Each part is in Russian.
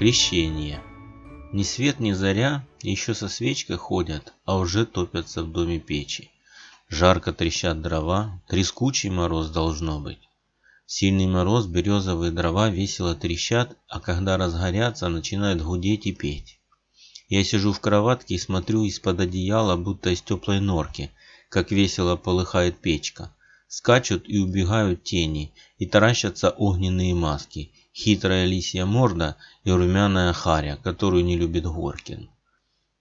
Крещение. Ни свет ни заря еще со свечкой ходят, а уже топятся в доме печи. Жарко трещат дрова, трескучий мороз должно быть. Сильный мороз, березовые дрова весело трещат, а когда разгорятся, начинают гудеть и петь. Я сижу в кроватке и смотрю из-под одеяла, будто из теплой норки, как весело полыхает печка. Скачут и убегают тени, и таращатся огненные маски, хитрая лисья морда и румяная харя, которую не любит Горкин.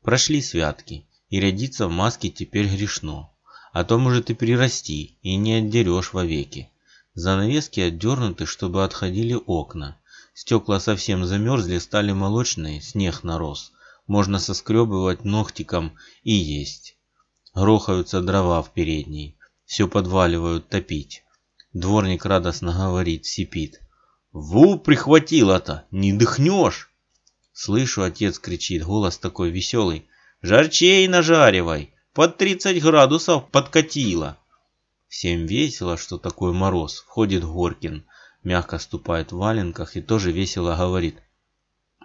Прошли святки, и рядиться в маске теперь грешно. А то может и прирасти, и не отдерешь вовеки. Занавески отдернуты, чтобы отходили окна. Стекла совсем замерзли, стали молочные, снег нарос. Можно соскребывать ногтиком и есть. Грохаются дрова в передней. Все подваливают топить. Дворник радостно говорит, сипит. Ву, прихватило-то, не дыхнешь. Слышу, отец кричит, голос такой веселый. Жарчей нажаривай, под 30 градусов подкатило. Всем весело, что такой мороз. Входит Горкин, мягко ступает в валенках и тоже весело говорит.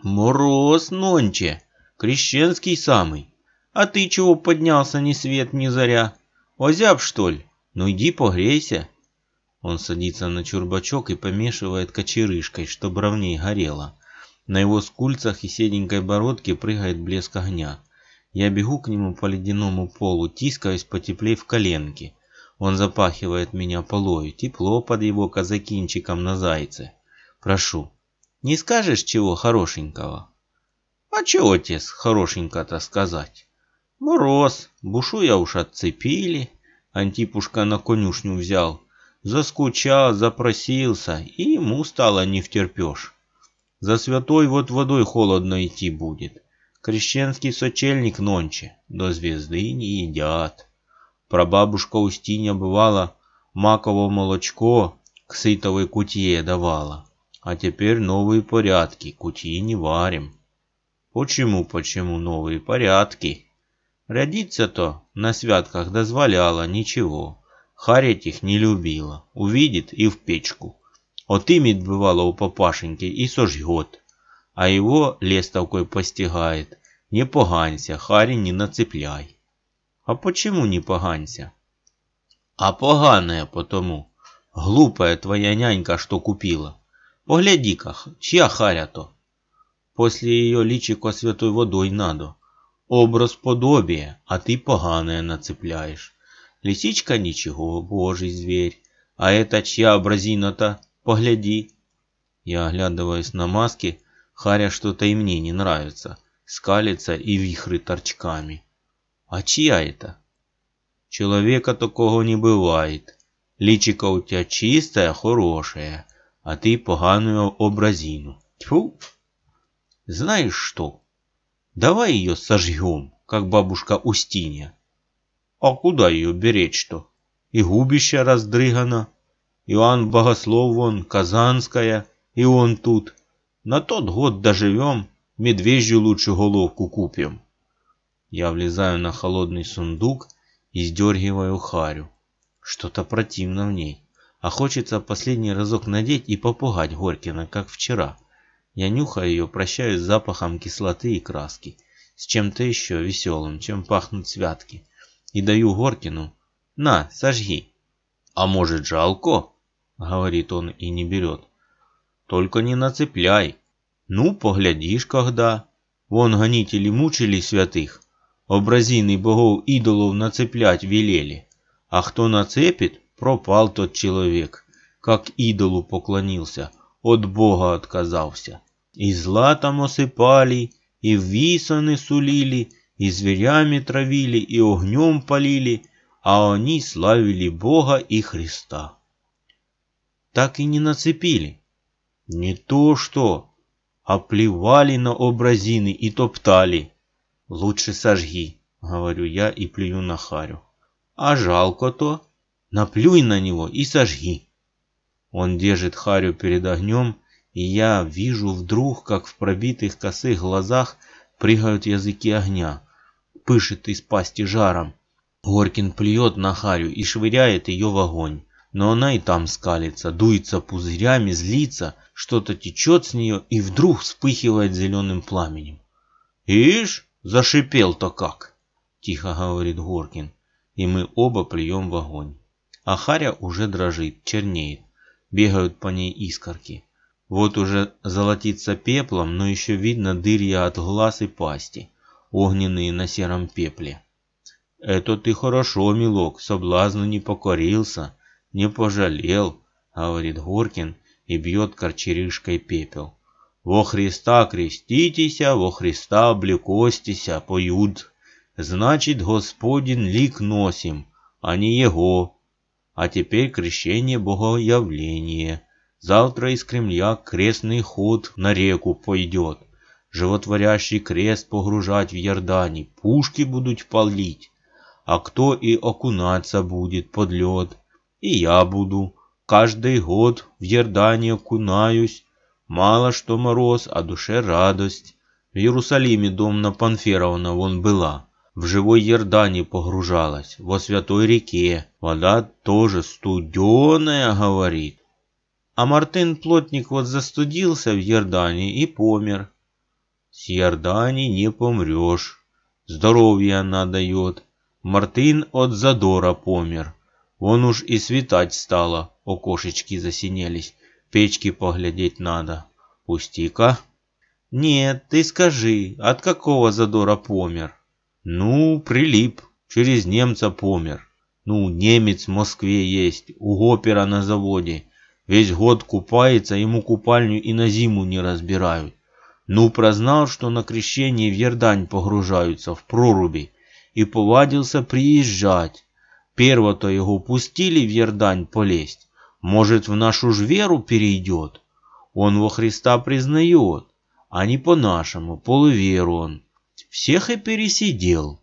Мороз нонче, крещенский самый. А ты чего поднялся ни свет ни заря? Озяб что ли? Ну иди погрейся. Он садится на чурбачок и помешивает кочерышкой, чтобы ровней горело. На его скульцах и седенькой бородке прыгает блеск огня. Я бегу к нему по ледяному полу, тискаюсь потеплей в коленке. Он запахивает меня полою, тепло под его казакинчиком на зайце. Прошу, не скажешь чего хорошенького? А чего, отец, хорошенько-то сказать? Мороз, бушу я уж отцепили, Антипушка на конюшню взял, Заскучал, запросился, и ему стало не втерпешь. За святой вот водой холодно идти будет. Крещенский сочельник нонче, до звезды не едят. Прабабушка Устиня бывала маково молочко к сытовой кутье давала. А теперь новые порядки, кутьи не варим. Почему, почему новые порядки? Рядиться-то на святках дозволяла ничего. Харять их не любила. Увидит и в печку. Отымет бывало у папашеньки и сожгет. А его лестовкой постигает. Не поганься, Харі не нацепляй. А почему не поганься? А поганая потому. Глупая твоя нянька, что купила. Погляди-ка, чья харя то? После ее личико святой водой надо. Образ подобие, а ты поганое нацепляешь. Лисичка ничего, божий зверь. А это чья образина-то? Погляди. Я оглядываюсь на маски, Харя что-то и мне не нравится. Скалится и вихры торчками. А чья это? Человека такого не бывает. Личико у тебя чистое, хорошее, а ты поганую образину. Тьфу! Знаешь что? Давай ее сожгем, как бабушка Устинья. А куда ее беречь-то? И губище раздрыгано. Иоанн Богослов вон, Казанская, и он тут. На тот год доживем, медвежью лучше головку купим. Я влезаю на холодный сундук и сдергиваю харю. Что-то противно в ней. А хочется последний разок надеть и попугать Горькина, как вчера. Я нюхаю ее, прощаюсь с запахом кислоты и краски. С чем-то еще веселым, чем пахнут святки и даю Горкину. На, сожги. А может жалко? Говорит он и не берет. Только не нацепляй. Ну, поглядишь, когда. Вон гонители мучили святых. Образины богов идолов нацеплять велели. А кто нацепит, пропал тот человек. Как идолу поклонился, от бога отказался. И златом осыпали, и висаны сулили, и зверями травили, и огнем полили, а они славили Бога и Христа. Так и не нацепили. Не то что, а плевали на образины и топтали. Лучше сожги, говорю я и плюю на Харю. А жалко-то, наплюй на него и сожги. Он держит Харю перед огнем, и я вижу вдруг, как в пробитых косых глазах прыгают языки огня, пышет из пасти жаром. Горкин плюет на Харю и швыряет ее в огонь. Но она и там скалится, дуется пузырями, злится, что-то течет с нее и вдруг вспыхивает зеленым пламенем. «Ишь, зашипел-то как!» — тихо говорит Горкин, и мы оба плюем в огонь. А Харя уже дрожит, чернеет, бегают по ней искорки. Вот уже золотится пеплом, но еще видно дырья от глаз и пасти, огненные на сером пепле. «Это ты хорошо, милок, соблазну не покорился, не пожалел», — говорит Горкин и бьет корчеришкой пепел. «Во Христа креститеся, во Христа облекостися, поют. Значит, Господин лик носим, а не его. А теперь крещение Богоявление. Завтра из Кремля крестный ход на реку пойдет. Животворящий крест погружать в Ярдани, пушки будут палить а кто и окунаться будет под лед. И я буду. Каждый год в Ердане окунаюсь. Мало что мороз, а душе радость. В Иерусалиме домна Панферовна вон была. В живой Ердане погружалась, во святой реке. Вода тоже студеная, говорит. А Мартын Плотник вот застудился в Ердане и помер. С Ердани не помрешь. Здоровье она дает. Мартин от задора помер. Вон уж и светать стало, окошечки засинелись, печки поглядеть надо. Пусти-ка. Нет, ты скажи, от какого задора помер? Ну, прилип, через немца помер. Ну, немец в Москве есть, у Гопера на заводе. Весь год купается, ему купальню и на зиму не разбирают. Ну, прознал, что на крещение в Ердань погружаются, в проруби и повадился приезжать. Первого-то его пустили в Ердань полезть. Может, в нашу ж веру перейдет? Он во Христа признает, а не по-нашему, полуверу он. Всех и пересидел.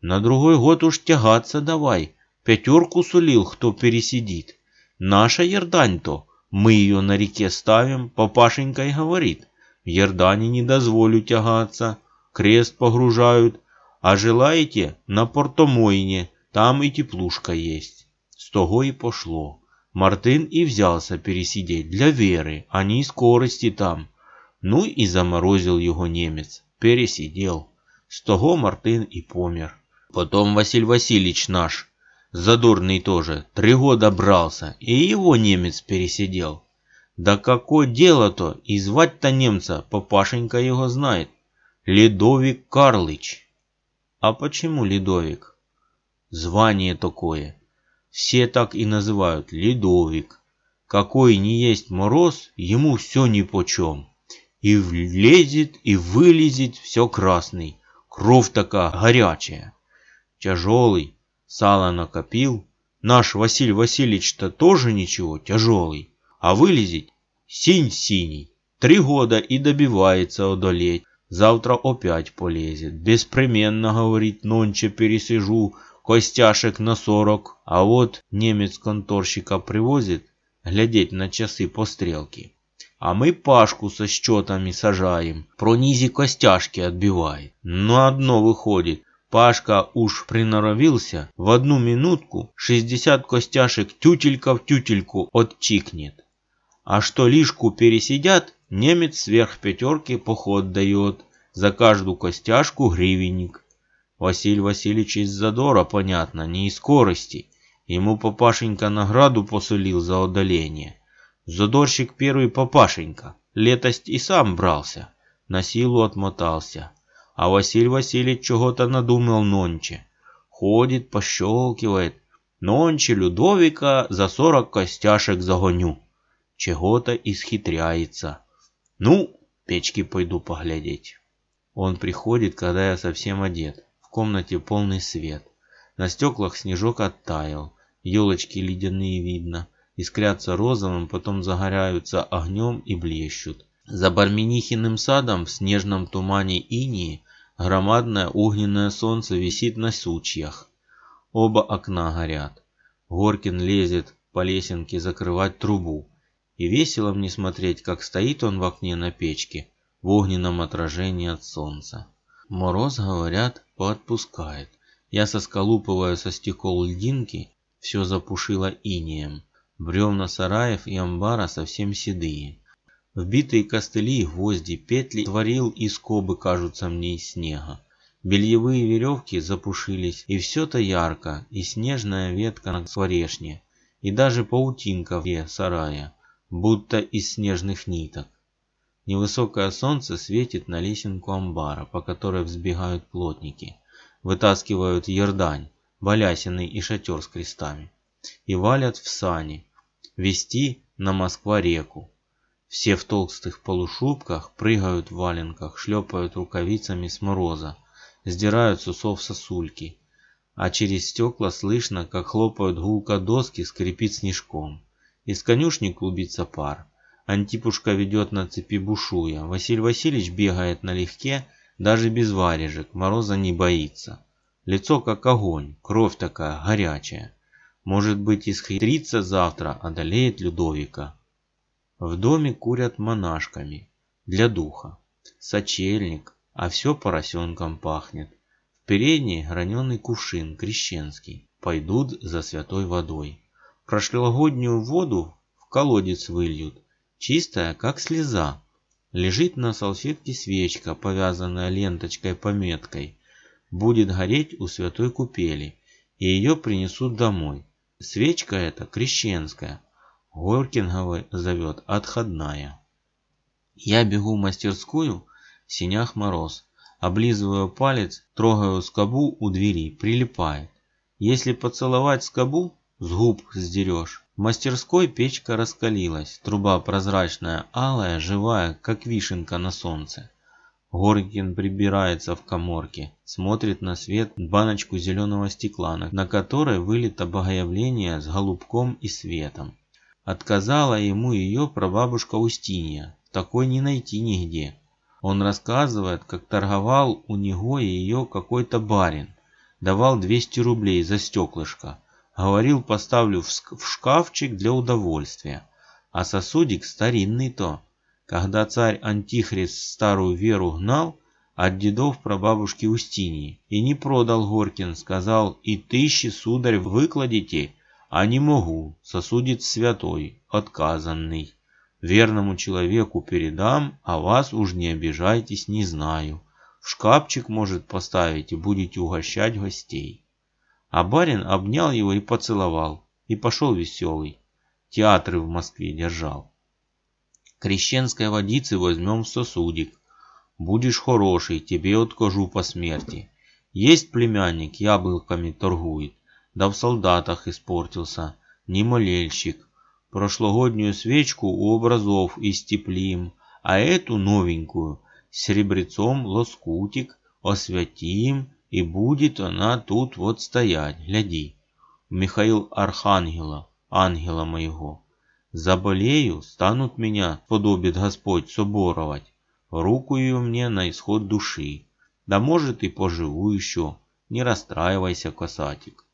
На другой год уж тягаться давай, пятерку сулил, кто пересидит. Наша Ердань-то, мы ее на реке ставим, папашенька и говорит. В Ердане не дозволю тягаться, крест погружают, а желаете на Портомойне, там и теплушка есть. С того и пошло. Мартын и взялся пересидеть для веры, а не скорости там. Ну и заморозил его немец. Пересидел. С того Мартын и помер. Потом Василь Васильевич наш, задорный тоже, три года брался, и его немец пересидел. Да какое дело-то, и звать-то немца, папашенька его знает. Ледовик Карлыч. А почему Ледовик? Звание такое. Все так и называют Ледовик. Какой не есть мороз, ему все нипочем. И влезет, и вылезет все красный. Кровь такая горячая. Тяжелый, сало накопил. Наш Василий Васильевич-то тоже ничего, тяжелый. А вылезет синь-синий. Три года и добивается одолеть. Завтра опять полезет. Беспременно, говорит, нонче пересижу, костяшек на сорок. А вот немец конторщика привозит, глядеть на часы по стрелке. А мы Пашку со счетами сажаем, пронизи костяшки отбивает. Но одно выходит, Пашка уж приноровился, в одну минутку 60 костяшек тютелька в тютельку отчикнет. А что лишку пересидят, Немец сверх пятерки поход дает, за каждую костяшку гривенник. Василий Васильевич из задора, понятно, не из скорости. Ему папашенька награду посулил за удаление. Задорщик первый папашенька, летость и сам брался, на силу отмотался. А Василий Васильевич чего-то надумал нонче. Ходит, пощелкивает. Нонче Людовика за сорок костяшек загоню. Чего-то исхитряется. Ну, печки пойду поглядеть. Он приходит, когда я совсем одет. В комнате полный свет. На стеклах снежок оттаял. Елочки ледяные видно. Искрятся розовым, потом загораются огнем и блещут. За Барменихиным садом в снежном тумане инии громадное огненное солнце висит на сучьях. Оба окна горят. Горкин лезет по лесенке закрывать трубу. И весело мне смотреть, как стоит он в окне на печке, в огненном отражении от солнца. Мороз, говорят, поотпускает. Я сосколупывая со стекол льдинки, все запушило инеем. Бревна сараев и амбара совсем седые. Вбитые костыли, гвозди, петли творил и скобы кажутся мне из снега. Бельевые веревки запушились, и все-то ярко, и снежная ветка на скворешне, и даже паутинка в сарая, будто из снежных ниток. Невысокое солнце светит на лесенку амбара, по которой взбегают плотники, вытаскивают ердань, балясины и шатер с крестами, и валят в сани, вести на Москва-реку. Все в толстых полушубках, прыгают в валенках, шлепают рукавицами с мороза, сдирают с усов сосульки, а через стекла слышно, как хлопают гулко доски, скрипит снежком. Из конюшни клубится пар. Антипушка ведет на цепи бушуя. Василий Васильевич бегает налегке, даже без варежек, мороза не боится. Лицо как огонь, кровь такая горячая. Может быть, исхитрится завтра, одолеет Людовика. В доме курят монашками. Для духа. Сочельник, а все поросенком пахнет. В передней граненый кувшин, крещенский. Пойдут за святой водой. Прошлогоднюю воду в колодец выльют. Чистая, как слеза. Лежит на салфетке свечка, повязанная ленточкой-пометкой. Будет гореть у святой купели, и ее принесут домой. Свечка эта крещенская, Горкинговой зовет отходная. Я бегу в мастерскую, в синях мороз. Облизываю палец, трогаю скобу у двери, прилипает. Если поцеловать скобу, с губ сдерешь. В мастерской печка раскалилась, труба прозрачная, алая, живая, как вишенка на солнце. Горкин прибирается в коморке, смотрит на свет баночку зеленого стекла, на которой вылито богоявление с голубком и светом. Отказала ему ее прабабушка Устинья. Такой не найти нигде. Он рассказывает, как торговал у него ее какой-то барин. Давал 200 рублей за стеклышко. Говорил, поставлю в шкафчик для удовольствия. А сосудик старинный то. Когда царь Антихрист старую веру гнал, от дедов прабабушки Устиньи. И не продал Горкин, сказал, и тысячи, сударь, выкладите, а не могу, сосудит святой, отказанный. Верному человеку передам, а вас уж не обижайтесь, не знаю. В шкафчик может поставить и будете угощать гостей. А барин обнял его и поцеловал, и пошел веселый. Театры в Москве держал. Крещенской водицы возьмем в сосудик. Будешь хороший, тебе откажу по смерти. Есть племянник, яблоками торгует да в солдатах испортился, не молельщик. Прошлогоднюю свечку у образов истеплим, а эту новенькую серебрецом лоскутик освятим, и будет она тут вот стоять, гляди. Михаил Архангела, ангела моего. Заболею, станут меня, подобит Господь, соборовать. Руку ее мне на исход души. Да может и поживу еще, не расстраивайся, касатик.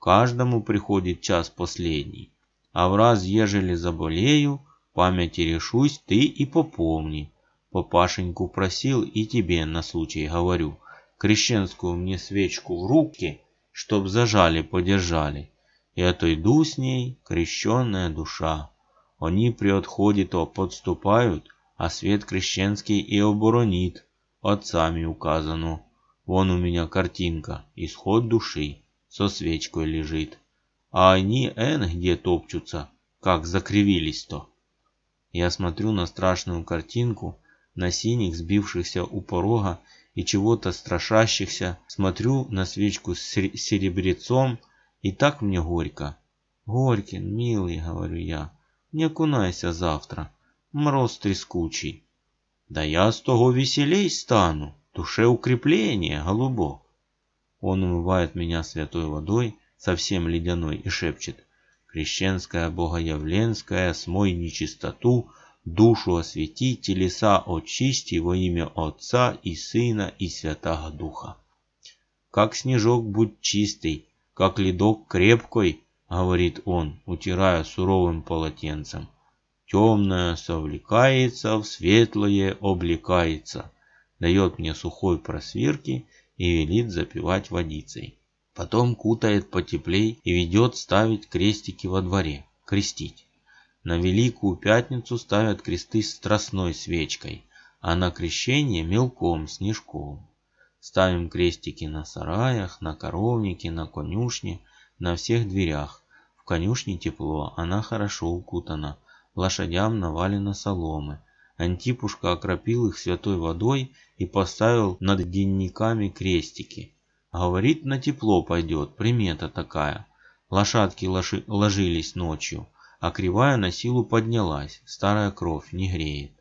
Каждому приходит час последний. А в раз, ежели заболею, памяти решусь, ты и попомни. Папашеньку просил и тебе на случай говорю. Крещенскую мне свечку в руки, чтоб зажали, подержали. И отойду с ней, крещенная душа. Они при отходе то подступают, а свет крещенский и оборонит. Отцами указано. Вон у меня картинка, исход души со свечкой лежит. А они эн где топчутся, как закривились-то. Я смотрю на страшную картинку, на синих, сбившихся у порога и чего-то страшащихся, смотрю на свечку с серебрецом, и так мне горько. Горькин, милый, говорю я, не окунайся завтра, мороз трескучий. Да я с того веселей стану, душе укрепление, голубок. Он умывает меня святой водой, совсем ледяной, и шепчет «Крещенская богоявленская, смой нечистоту, душу освети, телеса очисти во имя Отца и Сына и Святого Духа». «Как снежок будь чистый, как ледок крепкой», — говорит он, утирая суровым полотенцем. «Темное совлекается, в светлое облекается», дает мне сухой просвирки и велит запивать водицей. Потом кутает потеплей и ведет ставить крестики во дворе, крестить. На Великую Пятницу ставят кресты страстной свечкой, а на крещение мелком, снежком. Ставим крестики на сараях, на коровнике, на конюшне, на всех дверях. В конюшне тепло, она хорошо укутана, лошадям навалено соломы. Антипушка окропил их святой водой и поставил над денниками крестики. Говорит, на тепло пойдет, примета такая. Лошадки ложились ночью, а кривая на силу поднялась, старая кровь не греет.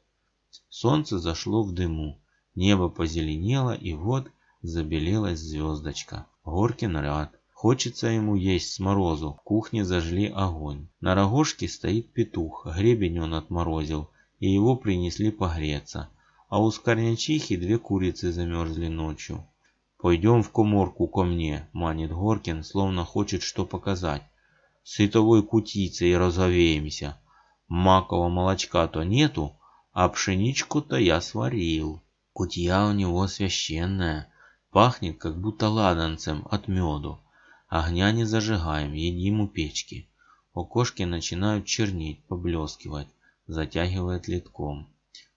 Солнце зашло в дыму, небо позеленело, и вот забелелась звездочка. Горкин рад. Хочется ему есть с морозу. В кухне зажгли огонь. На рогожке стоит петух, гребень он отморозил, и его принесли погреться. А у скорнячихи две курицы замерзли ночью. «Пойдем в коморку ко мне», — манит Горкин, словно хочет что показать сытовой кутицей разовеемся. Макового молочка-то нету, а пшеничку-то я сварил. Кутья у него священная, пахнет как будто ладанцем от меду. Огня не зажигаем, едим у печки. Окошки начинают чернеть, поблескивать, затягивает литком.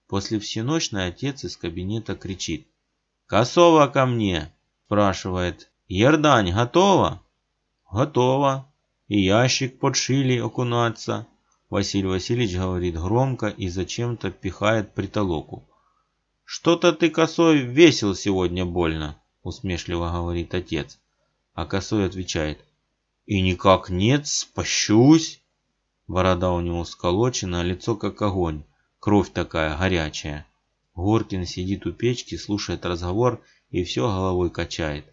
После всеночной отец из кабинета кричит. «Косова ко мне!» спрашивает. «Ердань готова?» «Готова», и ящик подшили окунаться. Василий Васильевич говорит громко и зачем-то пихает притолоку. «Что-то ты, Косой, весел сегодня больно», — усмешливо говорит отец. А Косой отвечает. «И никак нет, спащусь». Борода у него сколочена, а лицо как огонь, кровь такая горячая. Горкин сидит у печки, слушает разговор и все головой качает.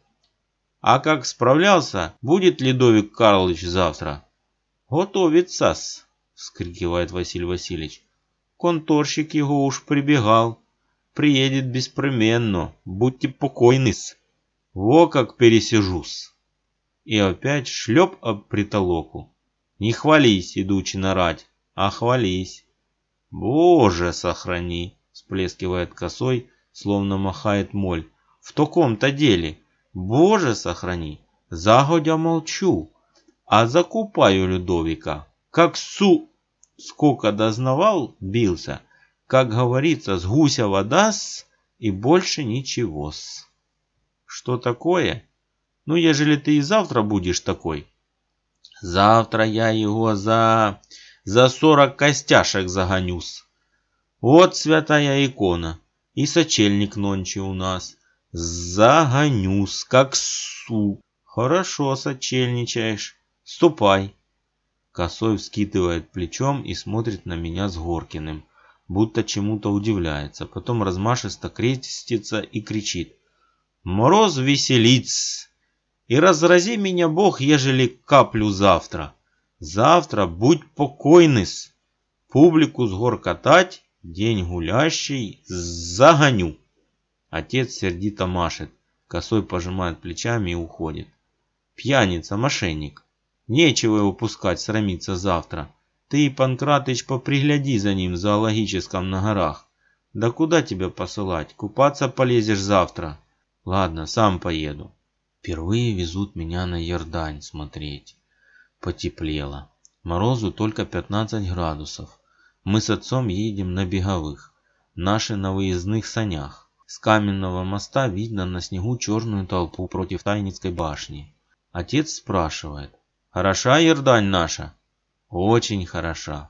А как справлялся, будет Ледовик Карлович завтра? Готовится-с, вскрикивает Василий Васильевич. Конторщик его уж прибегал. Приедет беспременно, будьте покойны-с. Во как пересижусь. И опять шлеп об притолоку. Не хвались, идучи нарать, а хвались. Боже, сохрани, всплескивает косой, словно махает моль. В таком-то деле Боже сохрани, загодя молчу, а закупаю Людовика, как су... Сколько дознавал, бился, как говорится, с гуся вода с и больше ничего с. Что такое? Ну, ежели ты и завтра будешь такой. Завтра я его за... за сорок костяшек загонюсь. Вот святая икона и сочельник нонче у нас. Загонюсь, как су. Хорошо сочельничаешь. Ступай. Косой вскидывает плечом и смотрит на меня с Горкиным, будто чему-то удивляется. Потом размашисто крестится и кричит. Мороз веселиц! И разрази меня Бог, ежели каплю завтра. Завтра будь покойный-с. Публику с гор катать, день гулящий, загоню. Отец сердито машет, косой пожимает плечами и уходит. Пьяница, мошенник. Нечего его пускать срамиться завтра. Ты, Панкратыч, попригляди за ним в зоологическом на горах. Да куда тебя посылать? Купаться полезешь завтра. Ладно, сам поеду. Впервые везут меня на Ердань смотреть. Потеплело. Морозу только 15 градусов. Мы с отцом едем на беговых. Наши на выездных санях. С каменного моста видно на снегу черную толпу против Тайницкой башни. Отец спрашивает. «Хороша Ердань наша?» «Очень хороша».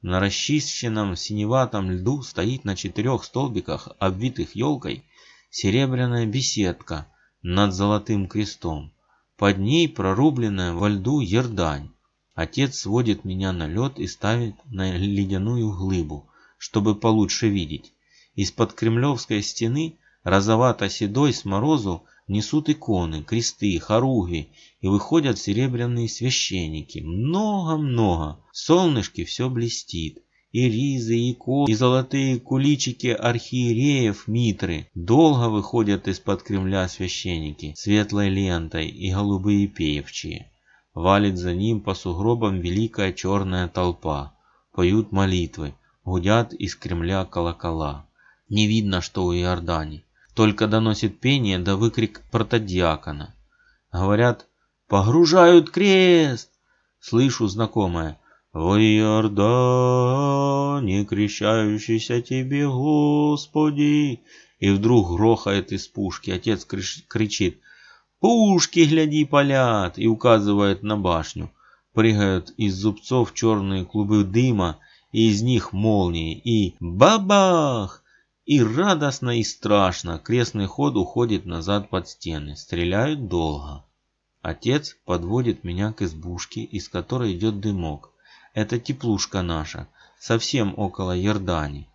На расчищенном синеватом льду стоит на четырех столбиках, обвитых елкой, серебряная беседка над золотым крестом. Под ней прорубленная во льду ердань. Отец сводит меня на лед и ставит на ледяную глыбу, чтобы получше видеть. Из-под кремлевской стены, розовато-седой с морозу, несут иконы, кресты, хоруги, и выходят серебряные священники. Много-много. Солнышки все блестит. И ризы, и иконы, и золотые куличики архиереев Митры. Долго выходят из-под Кремля священники, светлой лентой и голубые певчие. Валит за ним по сугробам великая черная толпа. Поют молитвы, гудят из Кремля колокола. Не видно, что у Иордани. Только доносит пение да выкрик протодиакона. Говорят, погружают крест. Слышу знакомое. В Иордане, крещающийся тебе, Господи. И вдруг грохает из пушки. Отец кричит, «Пушки, гляди, палят!» и указывает на башню. Прыгают из зубцов черные клубы дыма, и из них молнии, и бабах! И радостно, и страшно. Крестный ход уходит назад под стены. Стреляют долго. Отец подводит меня к избушке, из которой идет дымок. Это теплушка наша, совсем около Ярдани.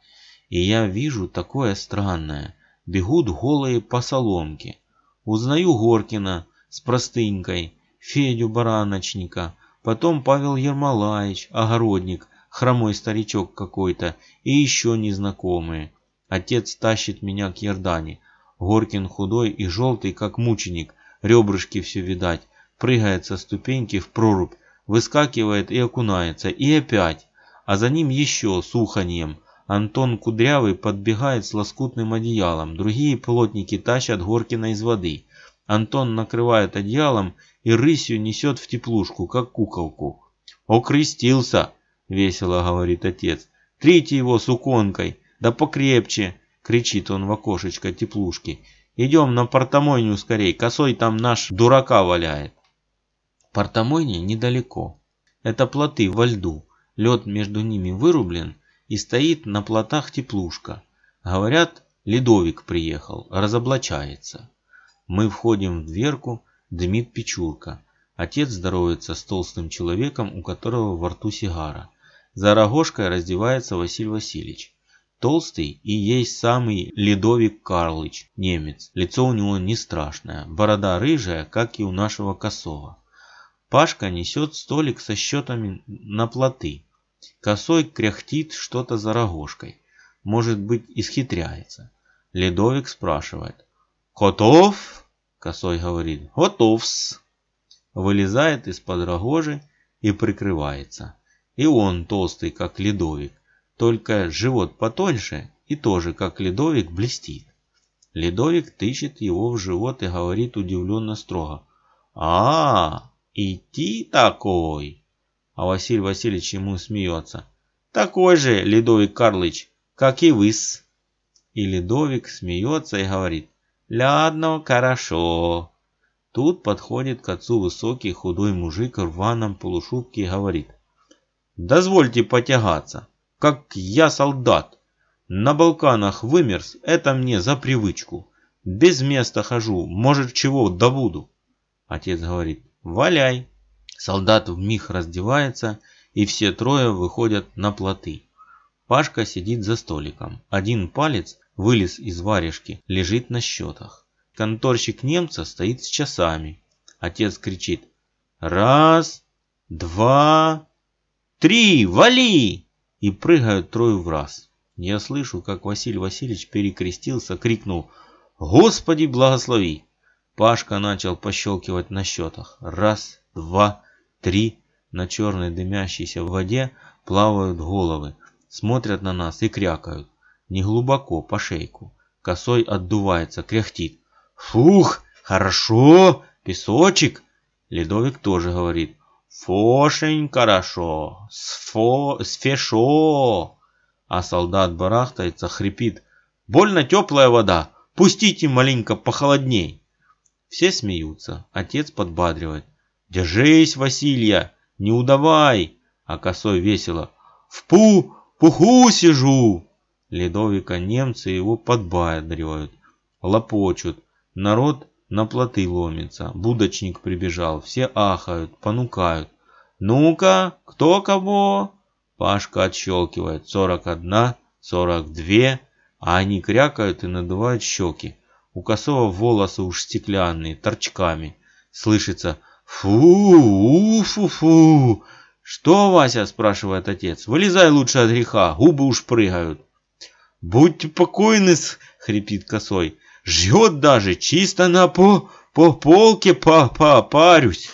И я вижу такое странное. Бегут голые по соломке. Узнаю Горкина с простынькой, Федю Бараночника, потом Павел Ермолаевич, огородник, хромой старичок какой-то и еще незнакомые. Отец тащит меня к Ярдане. Горкин худой и желтый, как мученик, ребрышки все видать, прыгает со ступеньки в прорубь, выскакивает и окунается, и опять, а за ним еще с уханьем. Антон Кудрявый подбегает с лоскутным одеялом, другие плотники тащат Горкина из воды. Антон накрывает одеялом и рысью несет в теплушку, как куколку. «Окрестился!» — весело говорит отец. «Трите его суконкой, «Да покрепче!» — кричит он в окошечко теплушки. «Идем на портомойню скорей, косой там наш дурака валяет». Портомойни недалеко. Это плоты во льду, лед между ними вырублен, и стоит на плотах теплушка. Говорят, ледовик приехал, разоблачается. Мы входим в дверку, дымит печурка. Отец здоровается с толстым человеком, у которого во рту сигара. За рогожкой раздевается Василий Васильевич. Толстый и есть самый Ледовик Карлыч, немец. Лицо у него не страшное, борода рыжая, как и у нашего косого. Пашка несет столик со счетами на плоты. Косой кряхтит что-то за рогожкой. Может быть, исхитряется. Ледовик спрашивает. «Готов?» Косой говорит. «Готовс». Вылезает из-под рогожи и прикрывается. И он толстый, как ледовик только живот потоньше и тоже, как ледовик, блестит. Ледовик тычет его в живот и говорит удивленно строго. «А, идти такой!» А Василий Васильевич ему смеется. «Такой же, Ледовик Карлыч, как и выс!» И Ледовик смеется и говорит. «Ладно, хорошо!» Тут подходит к отцу высокий худой мужик в рваном полушубке и говорит. «Дозвольте потягаться!» как я солдат. На Балканах вымерз, это мне за привычку. Без места хожу, может чего добуду. Отец говорит, валяй. Солдат в миг раздевается, и все трое выходят на плоты. Пашка сидит за столиком. Один палец вылез из варежки, лежит на счетах. Конторщик немца стоит с часами. Отец кричит, раз, два, три, вали! и прыгают трое в раз. Я слышу, как Василий Васильевич перекрестился, крикнул «Господи, благослови!» Пашка начал пощелкивать на счетах. Раз, два, три. На черной дымящейся воде плавают головы, смотрят на нас и крякают. Не глубоко, по шейку. Косой отдувается, кряхтит. «Фух, хорошо, песочек!» Ледовик тоже говорит. Фошень хорошо, сфо, сфешо. А солдат барахтается, хрипит. Больно теплая вода, пустите маленько похолодней. Все смеются, отец подбадривает. Держись, Василия, не удавай. А косой весело. В пу, пуху сижу. Ледовика немцы его подбадривают, лопочут. Народ на плоты ломится. Будочник прибежал. Все ахают, понукают. «Ну-ка, кто кого?» Пашка отщелкивает. «Сорок одна, сорок две». А они крякают и надувают щеки. У косого волосы уж стеклянные, торчками. Слышится «Фу-фу-фу!» «Что, Вася?» – спрашивает отец. «Вылезай лучше от греха, губы уж прыгают». «Будьте покойны!» – хрипит косой. Жжет даже, чисто на по, по полке по, по, парюсь.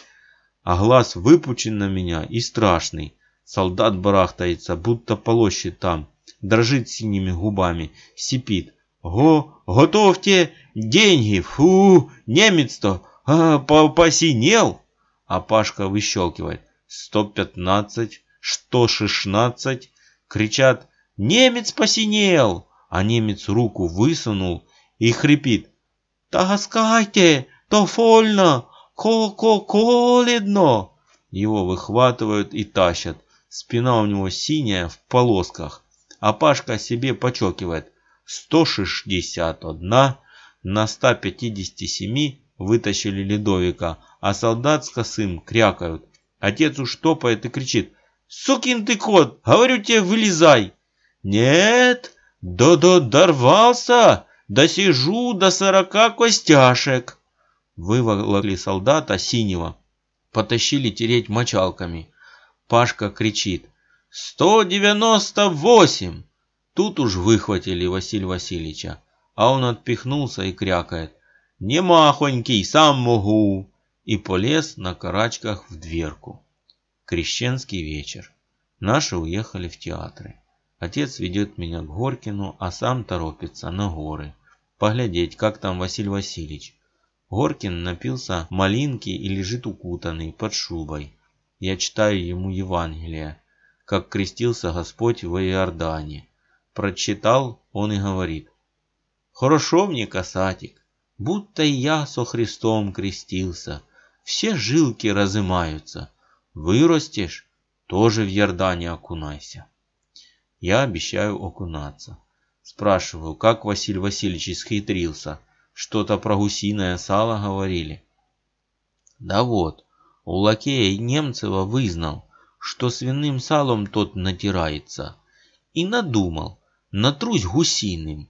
А глаз выпучен на меня и страшный. Солдат барахтается, будто полощет там. Дрожит синими губами, сипит. Го, готовьте деньги, фу, немец-то а, по, посинел. А Пашка выщелкивает. Сто пятнадцать, что шестнадцать, кричат «Немец посинел!», а немец руку высунул и хрипит «Тагаскайте, то фольно, ко-ко-коледно!» Его выхватывают и тащат. Спина у него синяя в полосках, а Пашка себе почокивает. 161 на 157 вытащили ледовика, а солдат с косым крякают. Отец уж топает и кричит. «Сукин ты кот! Говорю тебе, вылезай!» «Нет! Да-да, дорвался! Досижу до сорока костяшек!» Выволокли солдата синего. Потащили тереть мочалками. Пашка кричит. «Сто девяносто восемь!» Тут уж выхватили Василия Васильевича, а он отпихнулся и крякает. «Не махонький, сам могу!» И полез на карачках в дверку. Крещенский вечер. Наши уехали в театры. Отец ведет меня к Горкину, а сам торопится на горы. Поглядеть, как там Василий Васильевич. Горкин напился малинки и лежит укутанный под шубой. Я читаю ему Евангелие, как крестился Господь в Иордане. Прочитал он и говорит. Хорошо мне, касатик, будто я со Христом крестился. Все жилки разымаются. Вырастешь, тоже в Иордане окунайся. Я обещаю окунаться. Спрашиваю, как Василий Васильевич исхитрился. Что-то про гусиное сало говорили. Да вот, у лакея Немцева вызнал, что свиным салом тот натирается. И надумал, натрусь гусиным,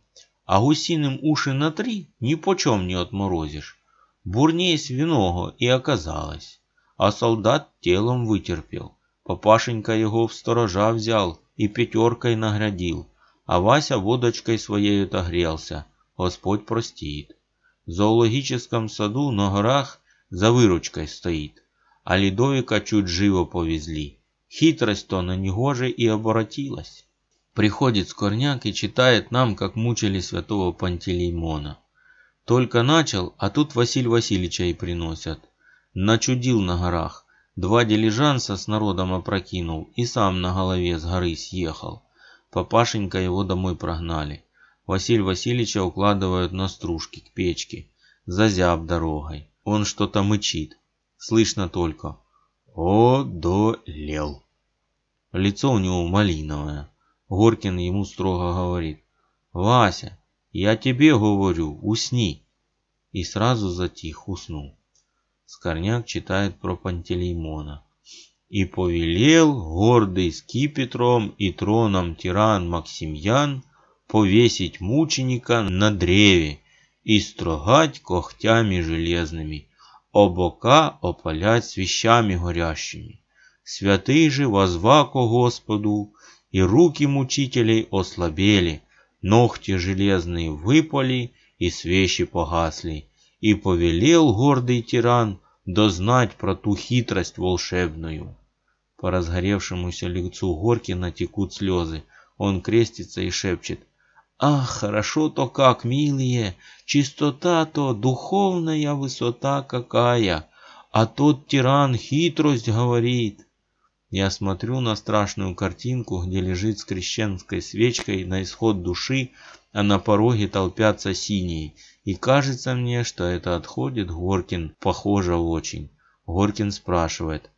а гусиным уши натри, ни почем не отморозишь. Бурнее свиного и оказалось, а солдат телом вытерпел. Папашенька его в сторожа взял и пятеркой наградил, а Вася водочкой своей отогрелся, Господь простит. В зоологическом саду на горах за выручкой стоит, а Ледовика чуть живо повезли. Хитрость-то на негоже и оборотилась. Приходит Скорняк и читает нам, как мучили святого Пантелеймона. Только начал, а тут Василь Васильевича и приносят. Начудил на горах, два дилижанса с народом опрокинул и сам на голове с горы съехал. Папашенька его домой прогнали. Василь Васильевича укладывают на стружки к печке, зазяб дорогой. Он что-то мычит. Слышно только «Одолел». Лицо у него малиновое. Горкин ему строго говорит. «Вася, я тебе говорю, усни!» И сразу затих, уснул. Скорняк читает про Пантелеймона. «И повелел гордый скипетром и троном тиран Максимьян повесить мученика на древе и строгать когтями железными, обока опалять свещами горящими. Святый же возва ко Господу, и руки мучителей ослабели, ногти железные выпали, и свечи погасли, и повелел гордый тиран дознать про ту хитрость волшебную. По разгоревшемуся лицу Горкина текут слезы. Он крестится и шепчет. Ах, хорошо-то как, милые, чистота-то, духовная высота какая, а тот тиран хитрость говорит. Я смотрю на страшную картинку, где лежит с крещенской свечкой на исход души, а на пороге толпятся синие, и кажется мне, что это отходит Горкин, похоже очень. Горкин спрашивает,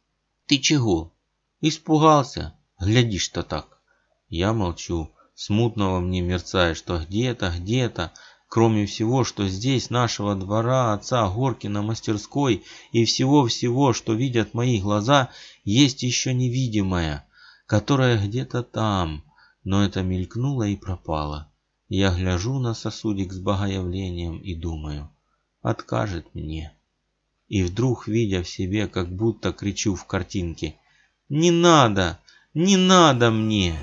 «Ты чего? Испугался? Глядишь-то так». Я молчу. Смутного мне мерцает, что где-то, где-то, кроме всего, что здесь, нашего двора, отца Горкина, мастерской и всего-всего, что видят мои глаза, есть еще невидимое, которое где-то там, но это мелькнуло и пропало. Я гляжу на сосудик с богоявлением и думаю, откажет мне. И вдруг, видя в себе, как будто кричу в картинке, «Не надо! Не надо мне!»